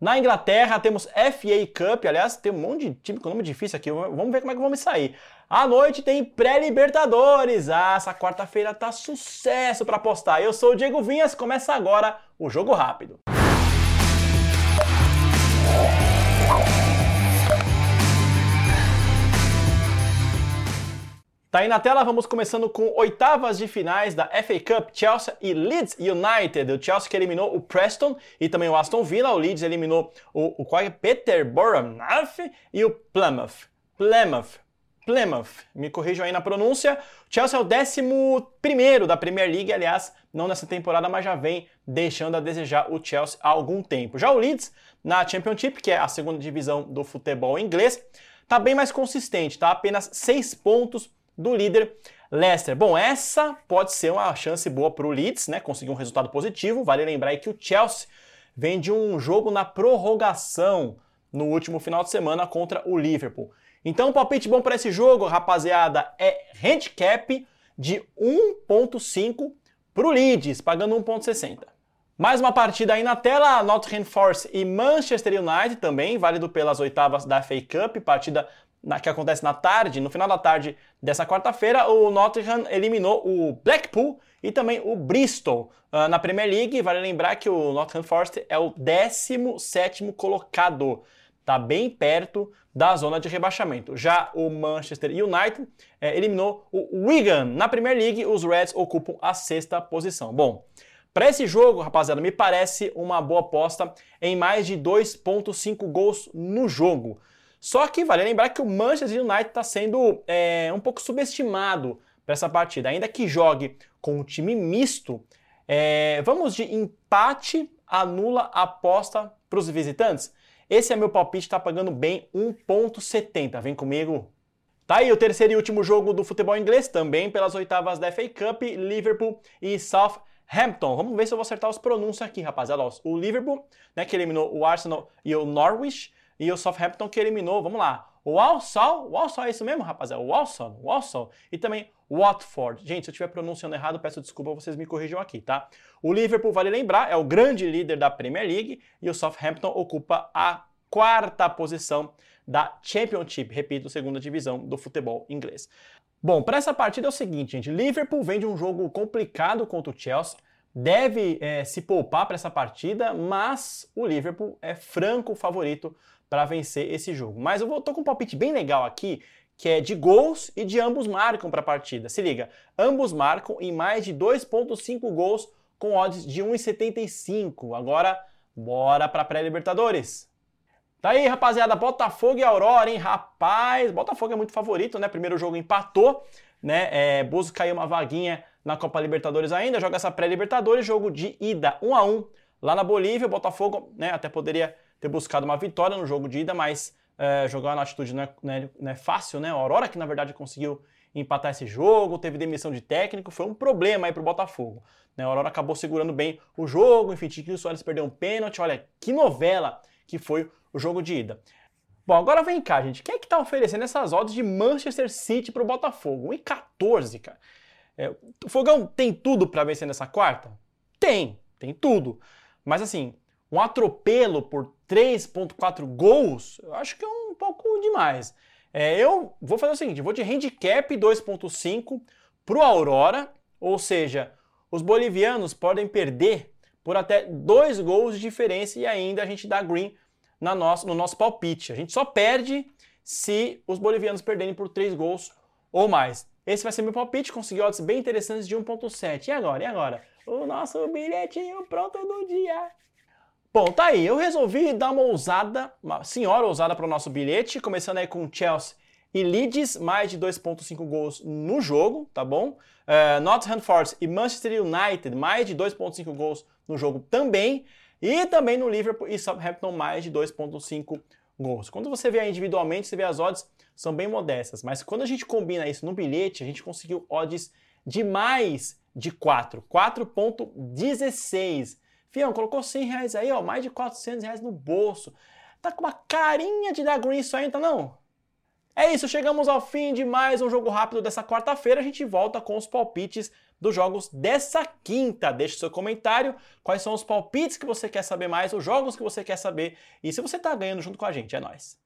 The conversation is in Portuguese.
Na Inglaterra temos FA Cup, aliás, tem um monte de time com nome difícil aqui, vamos ver como é que vamos sair. À noite tem pré-libertadores. Ah, essa quarta-feira tá sucesso para apostar. Eu sou o Diego Vinhas, começa agora o jogo rápido. Tá aí na tela, vamos começando com oitavas de finais da FA Cup, Chelsea e Leeds United. O Chelsea que eliminou o Preston e também o Aston Villa, o Leeds eliminou o, o qual é Peterborough e o Plymouth. Plymouth. Plymouth, me corrijam aí na pronúncia. O Chelsea é o décimo primeiro da Premier League, aliás, não nessa temporada, mas já vem deixando a desejar o Chelsea há algum tempo. Já o Leeds, na Championship, que é a segunda divisão do futebol inglês, tá bem mais consistente, tá apenas seis pontos do líder Leicester. Bom, essa pode ser uma chance boa para o Leeds, né? Conseguir um resultado positivo. Vale lembrar que o Chelsea vem de um jogo na prorrogação no último final de semana contra o Liverpool. Então, o palpite bom para esse jogo, rapaziada, é handicap de 1.5 para o Leeds, pagando 1.60. Mais uma partida aí na tela, Nottingham Forest e Manchester United também, válido pelas oitavas da FA Cup, partida na, que acontece na tarde, no final da tarde dessa quarta-feira, o Nottingham eliminou o Blackpool e também o Bristol uh, na Premier League. Vale lembrar que o Nottingham Forest é o 17 colocado, está bem perto da zona de rebaixamento. Já o Manchester United é, eliminou o Wigan na Premier League, os Reds ocupam a sexta posição. Bom, para esse jogo, rapaziada, me parece uma boa aposta em mais de 2,5 gols no jogo. Só que vale lembrar que o Manchester United está sendo é, um pouco subestimado para essa partida. Ainda que jogue com um time misto, é, vamos de empate anula a aposta para os visitantes? Esse é meu palpite, está pagando bem 1,70. Vem comigo. Tá aí o terceiro e último jogo do futebol inglês, também pelas oitavas da FA Cup, Liverpool e Southampton. Vamos ver se eu vou acertar os pronúncios aqui, rapaziada. O Liverpool, né, que eliminou o Arsenal e o Norwich, e o Southampton que eliminou, vamos lá, o Walsall, o Walsall é isso mesmo, rapaziada, o Walsall, Walsall, e também Watford. Gente, se eu estiver pronunciando errado, peço desculpa, vocês me corrijam aqui, tá? O Liverpool, vale lembrar, é o grande líder da Premier League e o Southampton ocupa a quarta posição da Championship, repito, segunda divisão do futebol inglês. Bom, para essa partida é o seguinte, gente, Liverpool vem de um jogo complicado contra o Chelsea, deve é, se poupar para essa partida, mas o Liverpool é franco favorito para vencer esse jogo. Mas eu vou, com um palpite bem legal aqui, que é de gols e de ambos marcam para a partida. Se liga, ambos marcam em mais de 2.5 gols com odds de 1,75. Agora, bora para pré-libertadores. Tá aí, rapaziada, Botafogo e Aurora, hein? Rapaz, Botafogo é muito favorito, né? Primeiro jogo empatou, né? É, busca aí uma vaguinha na Copa Libertadores ainda, joga essa pré-Libertadores, jogo de ida 1 a 1 lá na Bolívia. Botafogo, né? Até poderia ter buscado uma vitória no jogo de ida, mas é, jogar na atitude não é, não, é, não é, fácil, né? A Aurora que na verdade conseguiu empatar esse jogo, teve demissão de técnico, foi um problema aí pro Botafogo. Né? A Aurora acabou segurando bem o jogo, enfim, Tiquinho Soares perdeu um pênalti, olha que novela que foi o jogo de ida. Bom, agora vem cá, gente. Quem é que tá oferecendo essas odds de Manchester City pro Botafogo? 1,14, cara. É, o Fogão tem tudo para vencer nessa quarta? Tem, tem tudo. Mas assim, um atropelo por 3.4 gols, eu acho que é um pouco demais. É, eu vou fazer o seguinte, vou de handicap 2.5 para o Aurora, ou seja, os bolivianos podem perder por até dois gols de diferença e ainda a gente dá green na nosso, no nosso palpite. A gente só perde se os bolivianos perderem por três gols ou mais. Esse vai ser meu palpite, consegui odds bem interessantes de 1.7. E agora? E agora? O nosso bilhetinho pronto do dia. Bom, tá aí. Eu resolvi dar uma ousada, uma senhora ousada para o nosso bilhete, começando aí com Chelsea e Leeds, mais de 2.5 gols no jogo, tá bom? Uh, Nottingham Forest e Manchester United, mais de 2.5 gols no jogo também. E também no Liverpool e Southampton, mais de 2.5 gols. Quando você vê individualmente, você vê as odds são bem modestas, mas quando a gente combina isso no bilhete, a gente conseguiu odds de mais de 4, 4.16. Fião, colocou 100 reais aí, ó, mais de 400 reais no bolso. Tá com uma carinha de dar green isso aí, então não? É isso, chegamos ao fim de mais um jogo rápido dessa quarta-feira. A gente volta com os palpites dos jogos dessa quinta. Deixe seu comentário, quais são os palpites que você quer saber mais, os jogos que você quer saber e se você está ganhando junto com a gente. É nós.